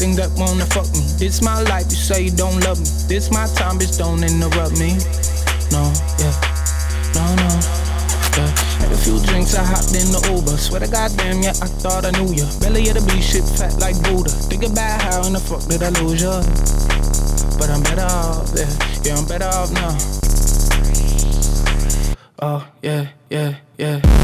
thing that wanna fuck me. This my life, you say you don't love me. This my time, bitch, don't interrupt me. No, yeah, no, no, yeah. Had a few drinks, I hopped in the Uber. Swear to goddamn, yeah, I thought I knew ya. Belly of the beast, shit fat like Buddha. Think about how in the fuck did I lose ya? But I'm better off, yeah, yeah, I'm better off now. Oh, yeah, yeah, yeah.